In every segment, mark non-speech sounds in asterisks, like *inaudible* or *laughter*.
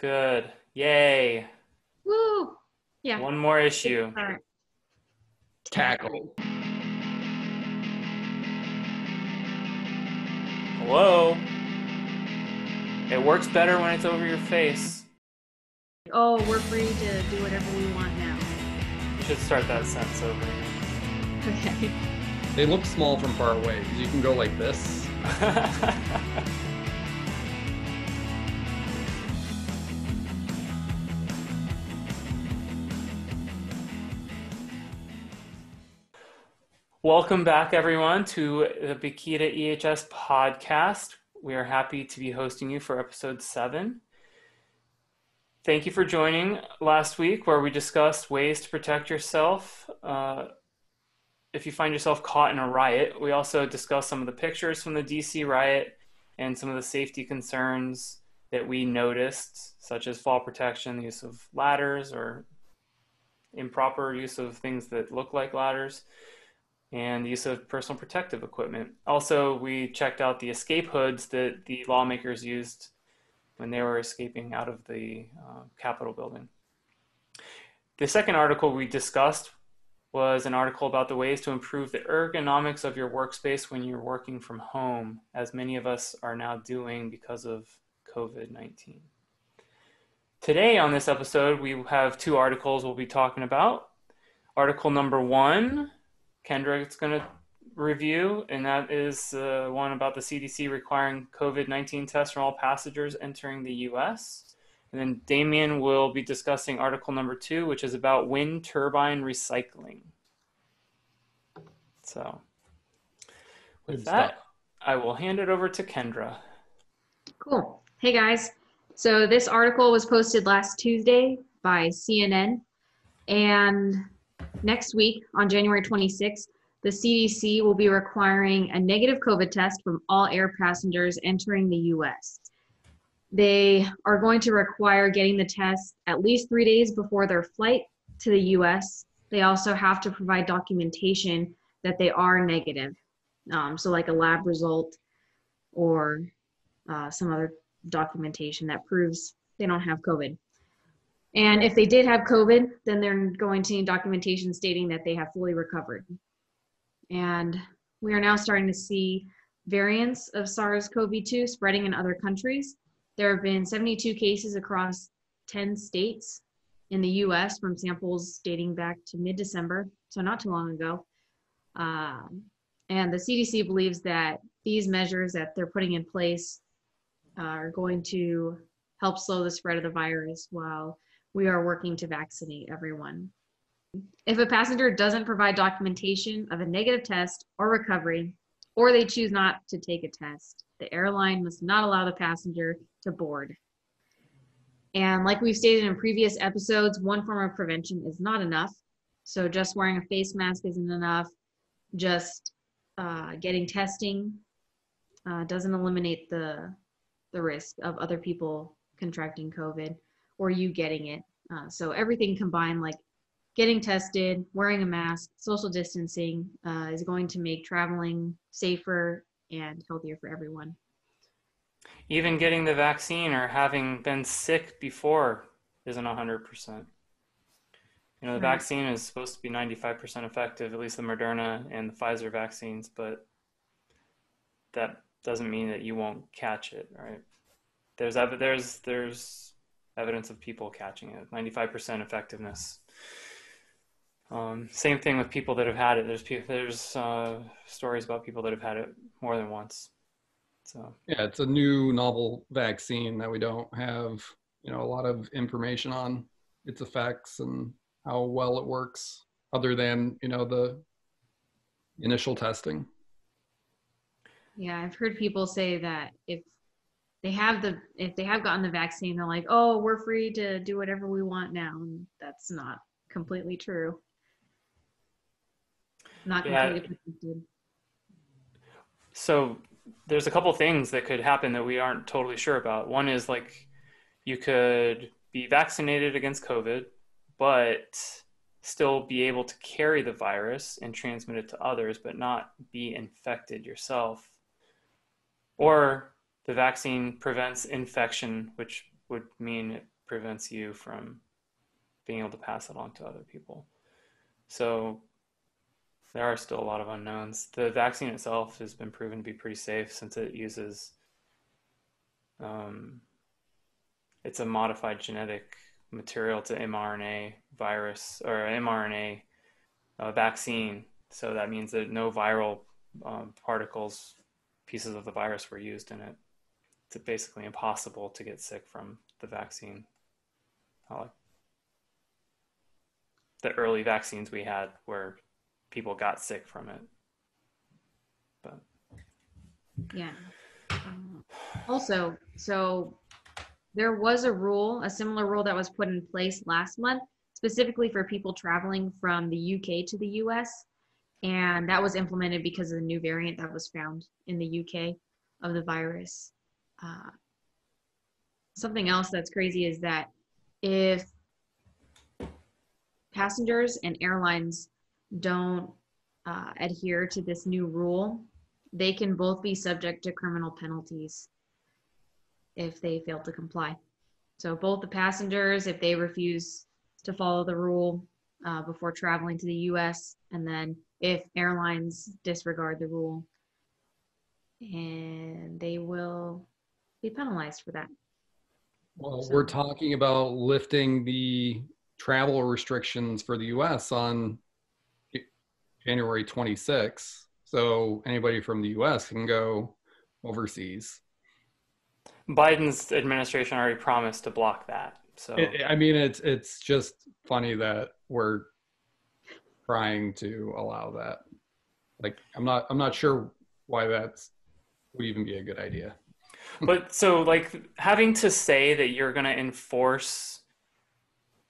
Good. Yay. Woo! Yeah. One more issue. All right. Tackle. Hello. It works better when it's over your face. Oh, we're free to do whatever we want now. You should start that sentence over again. Okay. They look small from far away. You can go like this. *laughs* Welcome back, everyone, to the Bikita EHS podcast. We are happy to be hosting you for episode seven. Thank you for joining last week, where we discussed ways to protect yourself uh, if you find yourself caught in a riot. We also discussed some of the pictures from the DC riot and some of the safety concerns that we noticed, such as fall protection, the use of ladders, or improper use of things that look like ladders and the use of personal protective equipment. Also, we checked out the escape hoods that the lawmakers used when they were escaping out of the uh, Capitol building. The second article we discussed was an article about the ways to improve the ergonomics of your workspace when you're working from home, as many of us are now doing because of COVID 19. Today, on this episode, we have two articles we'll be talking about. Article number one Kendra is going to review, and that is uh, one about the CDC requiring COVID 19 tests from all passengers entering the US. And then Damien will be discussing article number two, which is about wind turbine recycling. So, with Good that, stuff. I will hand it over to Kendra. Cool. Hey guys. So this article was posted last Tuesday by CNN. And next week, on January 26th, the CDC will be requiring a negative COVID test from all air passengers entering the US. They are going to require getting the test at least three days before their flight to the US. They also have to provide documentation that they are negative. Um, so, like a lab result or uh, some other documentation that proves they don't have COVID. And if they did have COVID, then they're going to need documentation stating that they have fully recovered. And we are now starting to see variants of SARS CoV 2 spreading in other countries. There have been 72 cases across 10 states in the US from samples dating back to mid December, so not too long ago. Um, and the CDC believes that these measures that they're putting in place are going to help slow the spread of the virus while we are working to vaccinate everyone. If a passenger doesn't provide documentation of a negative test or recovery, or they choose not to take a test, the airline must not allow the passenger to board. And like we've stated in previous episodes, one form of prevention is not enough. So just wearing a face mask isn't enough. Just uh, getting testing uh, doesn't eliminate the the risk of other people contracting COVID or you getting it. Uh, so everything combined, like getting tested, wearing a mask, social distancing, uh, is going to make traveling safer and healthier for everyone. Even getting the vaccine or having been sick before isn't 100%. You know, the Right. vaccine is supposed to be 95% effective, at least the Moderna and the Pfizer vaccines, but that doesn't mean that you won't catch it, right? There's there's there's evidence of people catching it, 95% effectiveness. Um, same thing with people that have had it. There's people, there's uh, stories about people that have had it more than once. So Yeah, it's a new novel vaccine that we don't have, you know, a lot of information on its effects and how well it works, other than you know the initial testing. Yeah, I've heard people say that if they have the if they have gotten the vaccine, they're like, "Oh, we're free to do whatever we want now," and that's not completely true. Not Yeah. completely protected. So there's a couple things that could happen that we aren't totally sure about. One is like you could be vaccinated against COVID, but still be able to carry the virus and transmit it to others, but not be infected yourself. Or the vaccine prevents infection, which would mean it prevents you from being able to pass it on to other people. So there are still a lot of unknowns. The vaccine itself has been proven to be pretty safe since it uses um, it's a modified genetic material to mRNA virus or mRNA uh, vaccine. So that means that no viral um, particles, pieces of the virus were used in it. It's basically impossible to get sick from the vaccine. Uh, the early vaccines we had where people got sick from it. But Yeah. Um, also, so there was a rule, a similar rule that was put in place last month, specifically for people traveling from the UK to the US. And that was implemented because of the new variant that was found in the UK of the virus. Uh, something else that's crazy is that if passengers and airlines don't uh, adhere to this new rule, they can both be subject to criminal penalties if they fail to comply. So both the passengers, if they refuse to follow the rule uh, before traveling to the U.S., and then if airlines disregard the rule, and they will be penalized for that. Well, So- we're talking about lifting the travel restrictions for the US on January 26th. So anybody from the US can go overseas. Biden's administration already promised to block that. So I- I mean, it's it's just funny that we're trying to allow that. Like, I'm not I'm not sure why that's would even be a good idea. But so like having to say that you're going to enforce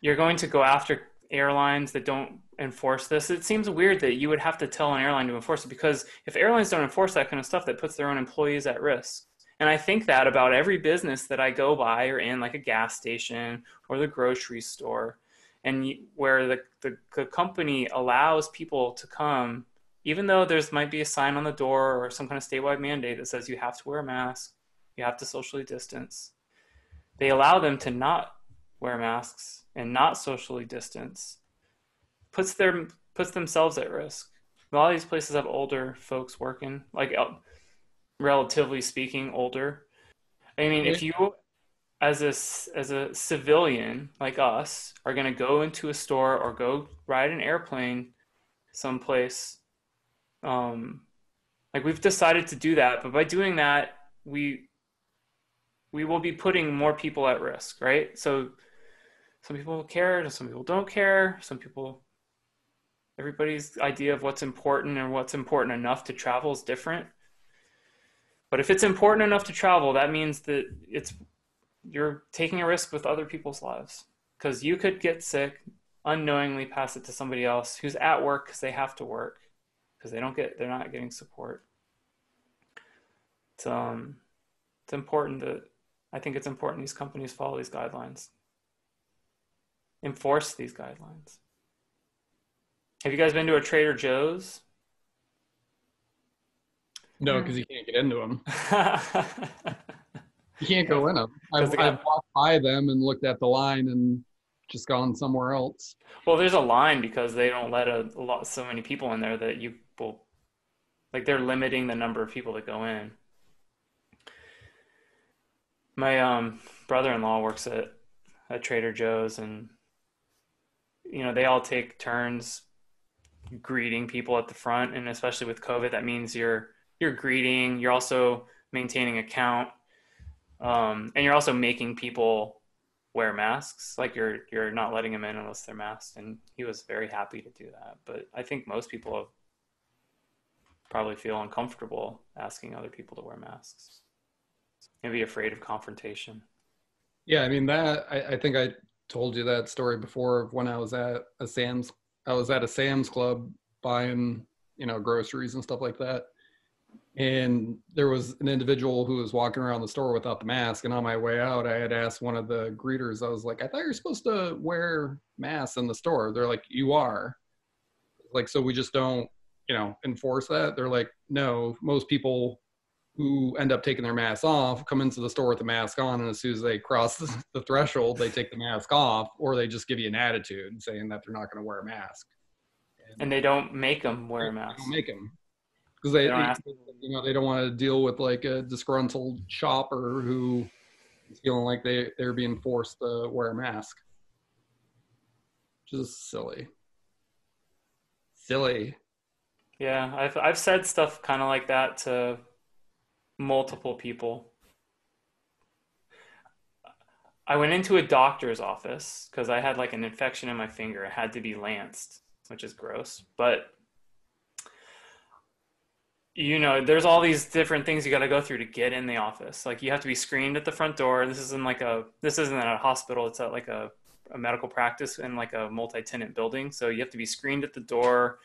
you're going to go after airlines that don't enforce this it seems weird that you would have to tell an airline to enforce it because if airlines don't enforce that kind of stuff that puts their own employees at risk. And i think that about every business that i go by or in like a gas station or the grocery store and where the, the, the company allows people to come even though there's might be a sign on the door or some kind of statewide mandate that says you have to wear a mask you have to socially distance. They allow them to not wear masks and not socially distance. Puts their puts themselves at risk. A lot of these places have older folks working, like relatively speaking, older. I mean, if you, as a as a civilian like us, are going to go into a store or go ride an airplane someplace, um, like we've decided to do that, but by doing that, we we will be putting more people at risk, right? So some people care, some people don't care. Some people, everybody's idea of what's important and what's important enough to travel is different. But if it's important enough to travel, that means that it's you're taking a risk with other people's lives because you could get sick, unknowingly pass it to somebody else who's at work because they have to work because they don't get they're not getting support. It's um it's important that I think it's important these companies follow these guidelines. Enforce these guidelines. Have you guys been to a Trader Joe's? No, Mm. because you can't get into them. *laughs* You can't go in them. I've, Because got- I've walked by them and looked at the line and just gone somewhere else. Well, there's a line because they don't let a, a lot so many people in there that you will like they're limiting the number of people that go in. My um, brother-in-law works at at Trader Joe's and you know, they all take turns greeting people at the front and especially with COVID that means you're you're greeting, you're also maintaining a count. Um, and you're also making people wear masks. Like you're you're not letting them in unless they're masked, and he was very happy to do that. But I think most people probably feel uncomfortable asking other people to wear masks. Maybe afraid of confrontation. Yeah, I mean that. I, I think I told you that story before of when I was at a Sam's. I was at a Sam's Club buying, you know, groceries and stuff like that. And there was an individual who was walking around the store without the mask. And on my way out, I had asked one of the greeters. I was like, "I thought you're supposed to wear masks in the store." They're like, "You are." Like, so we just don't, you know, enforce that. They're like, "No, most people who end up taking their mask off come into the store with the mask on, and as soon as they cross *laughs* the, threshold, they take the mask off, or they just give you an attitude saying that they're not going to wear a mask. And they don't make them wear a mask. make them because they, They you know they don't want to deal with like a disgruntled shopper who is feeling like they they're being forced to wear a mask. Which is silly. Silly. Yeah, I've I've said stuff kind of like that to multiple people. I went into a doctor's office because I had like an infection in my finger. It had to be lanced, which is gross. But you know, there's all these different things you got to go through to get in the office. Like you have to be screened at the front door. This isn't like a this isn't a hospital. It's at like a, a medical practice in like a multi-tenant building. So you have to be screened at the door.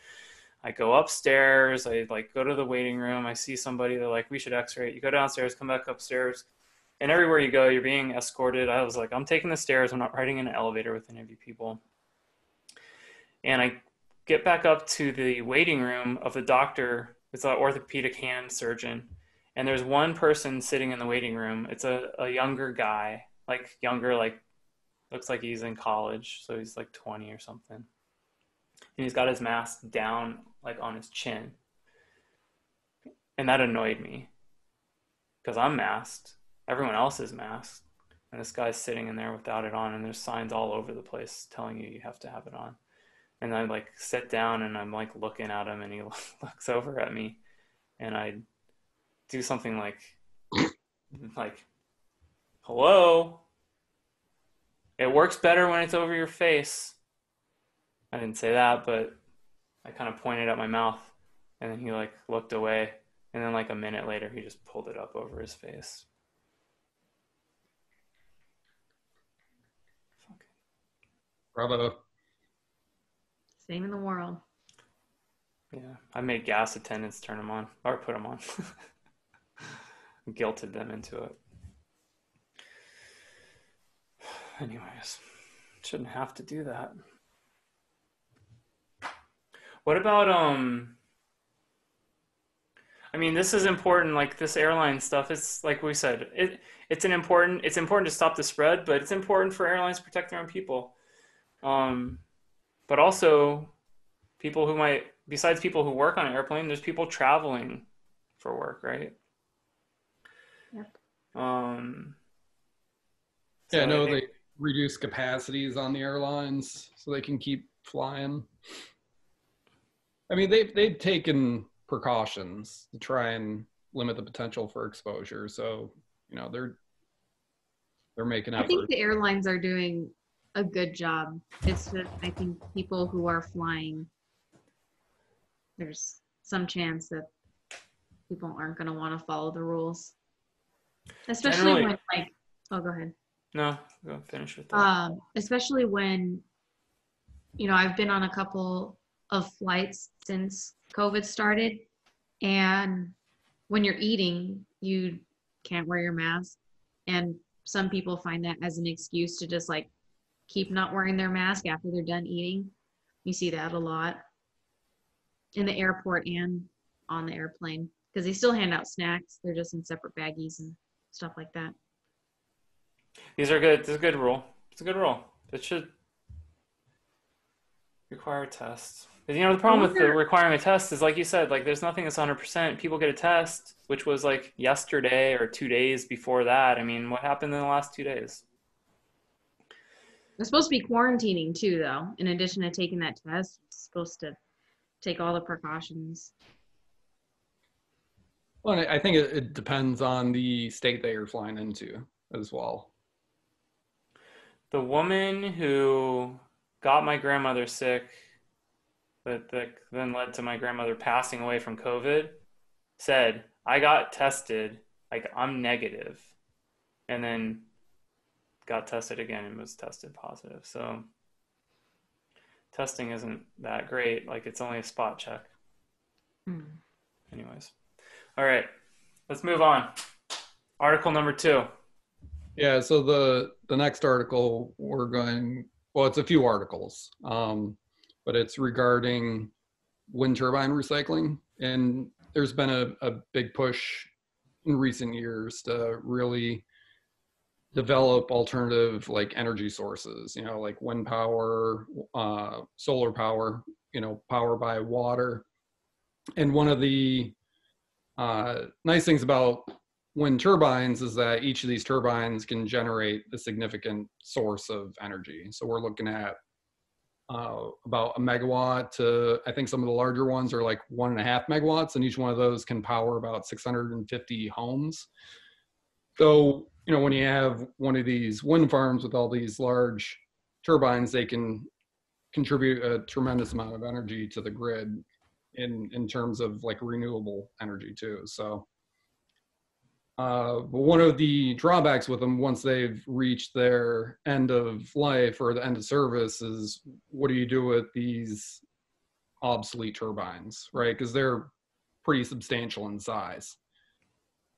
I go upstairs. I like go to the waiting room. I see somebody. They're like, "We should X-ray." it." You go downstairs, come back upstairs, and everywhere you go, you're being escorted. I was like, "I'm taking the stairs. I'm not riding in an elevator with any of you people." And I get back up to the waiting room of the doctor. It's an orthopedic hand surgeon, and there's one person sitting in the waiting room. It's a, a younger guy, like younger, like looks like he's in college, so he's like 20 or something and he's got his mask down like on his chin. And that annoyed me. Because i'm masked. Everyone else is masked. And this guy's sitting in there without it on and there's signs all over the place telling you you have to have it on. And i like sit down and i'm like looking at him and he *laughs* looks over at me. And i do something like *laughs* like hello? It works better when it's over your face. I didn't say that, but I kind of pointed at my mouth, and then he like looked away, and then like a minute later, he just pulled it up over his face. Fuck. Bravo. Same in the world. Yeah, I made gas attendants turn them on or put them on. *laughs* Guilted them into it. *sighs* Anyways, shouldn't have to do that. What about um I mean this is important like this airline stuff it's like we said it it's an important it's important to stop the spread but it's important for airlines to protect their own people. Um but also people who might besides people who work on an airplane there's people traveling for work, right? Yep. Um Yeah, so I no, think- they reduce capacities on the airlines so they can keep flying. I mean, they've they've taken precautions to try and limit the potential for exposure. So you know they're they're making I think the airlines are doing a good job. It's just I think people who are flying, there's some chance that people aren't going to want to follow the rules, especially Generally- when like oh go ahead. No, go finish with that. Um, especially when, you know, I've been on a couple of flights since COVID started, and when you're eating, you can't wear your mask, and some people find that as an excuse to just like keep not wearing their mask after they're done eating. You see that a lot in the airport and on the airplane because they still hand out snacks. They're just in separate baggies and stuff like that. These are good. This is a good rule. It's a good rule. It should require tests. 'Cause, You know, the problem with the mm-hmm. requiring a test is, like you said, like there's nothing that's 100%. People get a test, which was like yesterday or two days before that. I mean, what happened in the last two days? They're supposed to be quarantining too, though. In addition to taking that test, it's supposed to take all the precautions. Well, I I think it, it depends on the state that you're flying into as well. The woman who got my grandmother sick, that, that then led to my grandmother passing away from COVID, said, I got tested, like I'm negative, and then got tested again and was tested positive. So testing isn't that great. Like it's only a spot check. Hmm. Anyways. All right, let's move on. Article number two. Yeah, so the the next article we're going well, it's a few articles, um, but it's regarding wind turbine recycling, and there's been a, a big push in recent years to really develop alternative like energy sources you know like wind power uh, solar power you know power by water. And one of the uh, nice things about wind turbines is that each of these turbines can generate a significant source of energy. So we're looking at uh, about a megawatt to i think some of the larger ones are like one and a half megawatts and each one of those can power about 650 homes. So you know when you have one of these wind farms with all these large turbines they can contribute a tremendous amount of energy to the grid in in terms of like renewable energy too so uh, but one of the drawbacks with them once they've reached their end of life or the end of service is what do you do with these obsolete turbines, right? Because they're pretty substantial in size.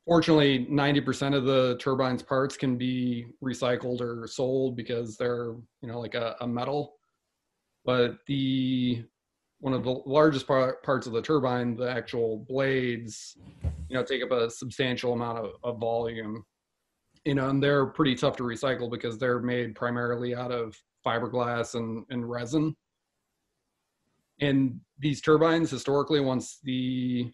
Fortunately, 90% of the turbine's parts can be recycled or sold because they're, you know, like a, a metal. But the one of the largest par- parts of the turbine, the actual blades, you know, take up a substantial amount of, of volume. You know, and they're pretty tough to recycle because they're made primarily out of fiberglass and, and resin. And these turbines, historically, once the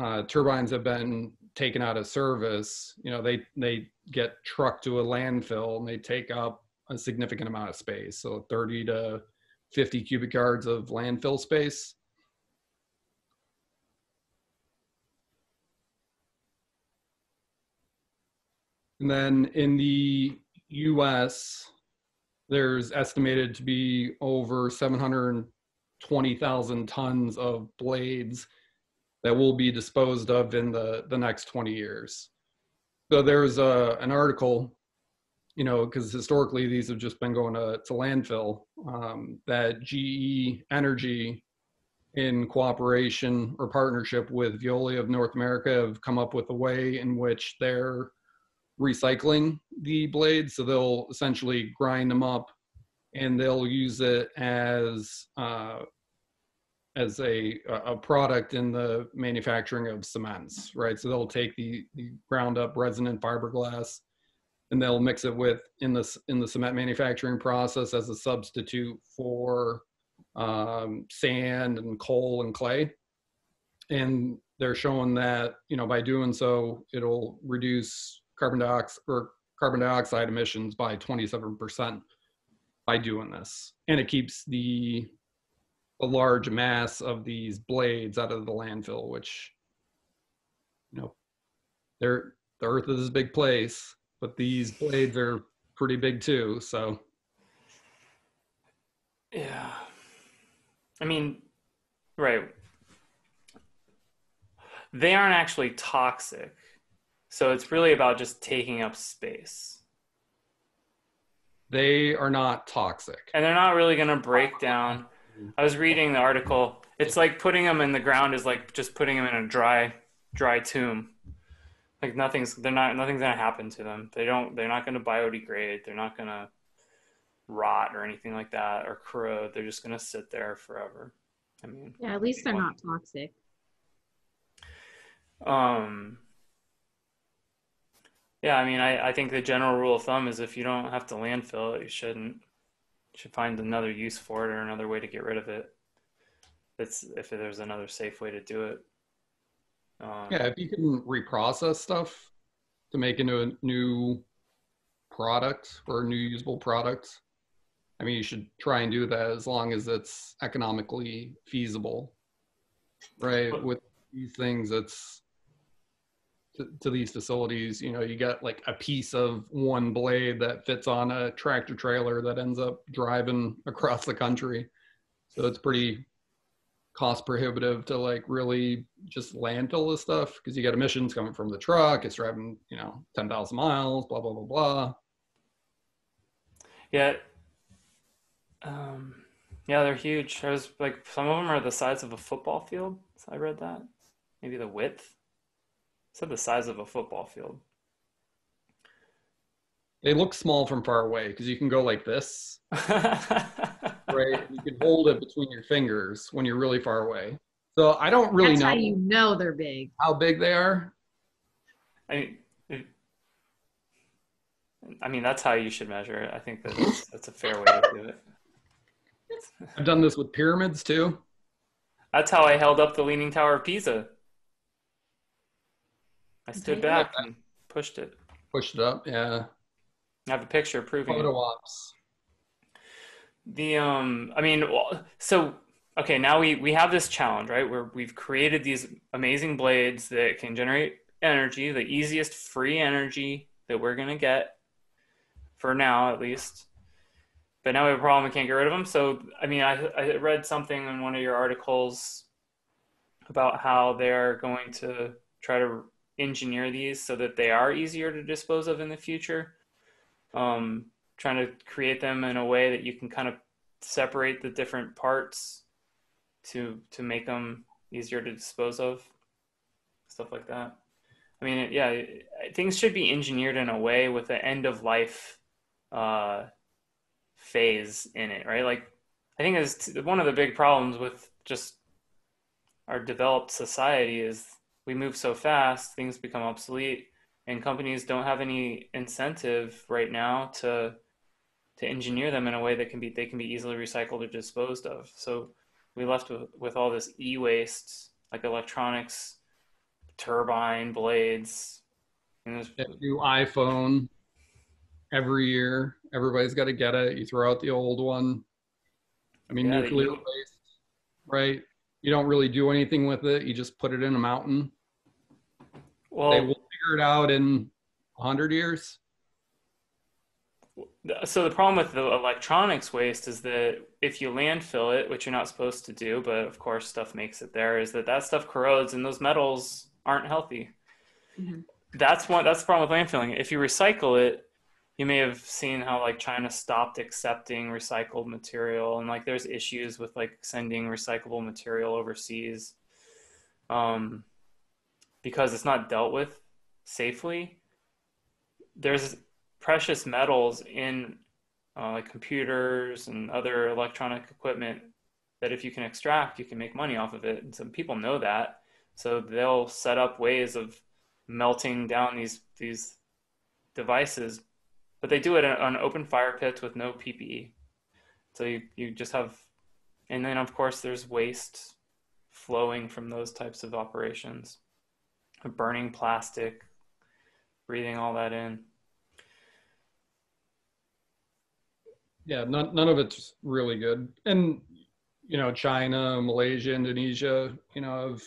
uh, turbines have been taken out of service, you know, they they get trucked to a landfill and they take up a significant amount of space. So 30 to 50 cubic yards of landfill space. And then in the US, there's estimated to be over 720,000 tons of blades that will be disposed of in the, the next 20 years. So there's a, an article you know, because historically these have just been going to, to landfill, um, that GE Energy, in cooperation or partnership with Veolia of North America, have come up with a way in which they're recycling the blades. So they'll essentially grind them up and they'll use it as uh, as a a product in the manufacturing of cements, right? So they'll take the, the ground up resin and fiberglass and they'll mix it with in the in the cement manufacturing process as a substitute for um, sand and coal and clay. And they're showing that you know by doing so it'll reduce carbon dioxide or carbon dioxide emissions by 27% by doing this. And it keeps the a large mass of these blades out of the landfill which you know they're the earth is a big place but these blades are pretty big too. So yeah, I mean, right. They aren't actually toxic, so it's really about just taking up space. They are not toxic, and they're not really going to break down. I was reading the article. It's like putting them in the ground is like just putting them in a dry, dry tomb like nothing's they're not nothing's gonna happen to them. They don't they're not gonna biodegrade. They're not gonna rot or anything like that or corrode. They're just gonna sit there forever. I mean Yeah, at least they're not toxic. Um yeah, I mean I, I think the general rule of thumb is if you don't have to landfill it, you shouldn't. You should find another use for it or another way to get rid of it. It's if there's another safe way to do it. Um, yeah, if you can reprocess stuff to make into a new product or a new usable product, I mean, you should try and do that as long as it's economically feasible, right? With these things, it's to, to, these facilities, you know, you got like a piece of one blade that fits on a tractor trailer that ends up driving across the country. So it's pretty cost prohibitive to like really just land landfill this stuff because you got emissions coming from the truck. It's driving, you know, 10,000 miles, blah, blah, blah, blah. Yeah. Um, yeah, they're huge. I was like, some of them are the size of a football field. So I read that. Maybe the width. It said the size of a football field. They look small from far away because you can go like this. *laughs* right? You can hold it between your fingers when you're really far away. So I don't really That's know how you know they're big. How big they are. I mean, I mean that's how you should measure it. I think that's that's a fair way to do it. I've done this with pyramids too. That's how I held up the Leaning Tower of Pisa. I stood Okay. back and pushed it. Pushed it up. Yeah. I have a picture proving it. Photo ops. The um, I mean, so okay, now we we have this challenge, right? Where we've created these amazing blades that can generate energy, the easiest free energy that we're gonna get for now, at least. But now we have a problem; we can't get rid of them. So, I mean, I I read something in one of your articles about how they're going to try to engineer these so that they are easier to dispose of in the future. Um, trying to create them in a way that you can kind of separate the different parts to to make them easier to dispose of stuff like that. I mean yeah things should be engineered in a way with an end of life uh, phase in it right? Like i think is one of the big problems with just our developed society is we move so fast things become obsolete and companies don't have any incentive right now to to engineer them in a way that can be they can be easily recycled or disposed of. So we left with, with all this e-waste like electronics, turbine blades. And Yeah, New iPhone every year. Everybody's got to get it. You throw out the old one. I mean, Yeah, nuclear waste, right? You don't really do anything with it. You just put it in a mountain. well, they will figure it out in 100 years. so the problem with the electronics waste is that if you landfill it, which you're not supposed to do, but of course stuff makes it there, is that that stuff corrodes and those metals aren't healthy. Mhm. That's one. That's the problem with landfilling. If you recycle it, you may have seen how like China stopped accepting recycled material, and like there's issues with like sending recyclable material overseas, um, because it's not dealt with safely. There's precious metals in uh, like computers and other electronic equipment that if you can extract, you can make money off of it. And some people know that, so they'll set up ways of melting down these these devices, but they do it on open fire pits with no PPE. So you, you just have, and then of course there's waste flowing from those types of operations, burning plastic, breathing all that in. Yeah, none, none of it's really good. And, you know, China, Malaysia, Indonesia, you know, have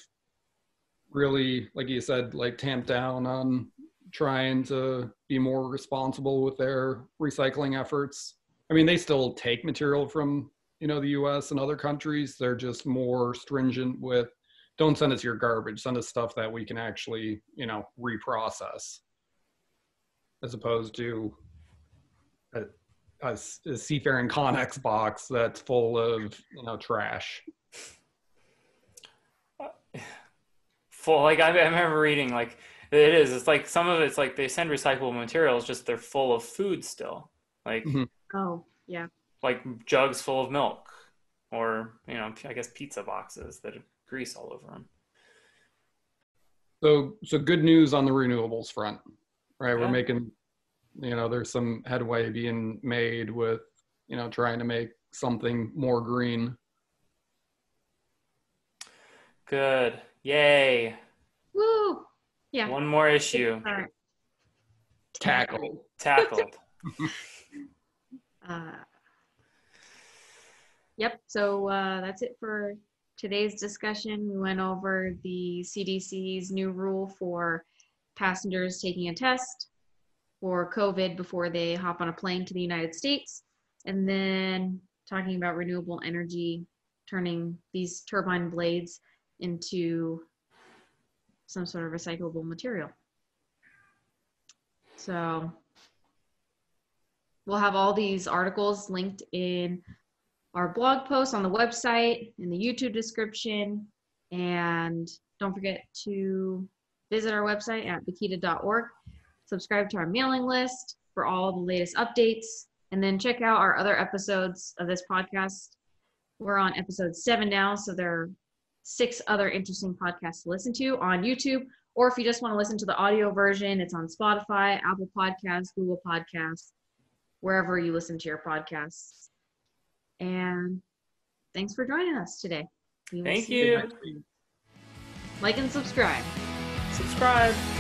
really, like you said, like tamped down on trying to be more responsible with their recycling efforts. I mean, they still take material from, you know, the US and other countries. They're just more stringent with don't send us your garbage, send us stuff that we can actually, you know, reprocess. As opposed to a, a, a seafaring Connex box that's full of, you know, trash. full like I, I remember reading like it is it's like some of it's like they send recyclable materials just they're full of food still like Mhm. Oh, yeah. like jugs full of milk or you know i guess pizza boxes that have grease all over them So, so good news on the renewables front, right? Yeah. We're making, you know, there's some headway being made with, you know, trying to make something more green. good yay Woo! Yeah. one more issue All right. Tackled. tackled *laughs* *laughs* Uh, yep. So uh, that's it for today's discussion. We went over the CDC's new rule for passengers taking a test for COVID before they hop on a plane to the United States, and then talking about renewable energy, turning these turbine blades into some sort of recyclable material. So we'll have all these articles linked in our blog post on the website, in the YouTube description, and don't forget to visit our website at bakita.org. Subscribe to our mailing list for all the latest updates, and then check out our other episodes of this podcast. We're on episode seven now, so there are six other interesting podcasts to listen to on YouTube Or if you just want to listen to the audio version, it's on Spotify, Apple Podcasts, Google Podcasts, wherever you listen to your podcasts. And thanks for joining us today. Thank you. Like and subscribe. Subscribe.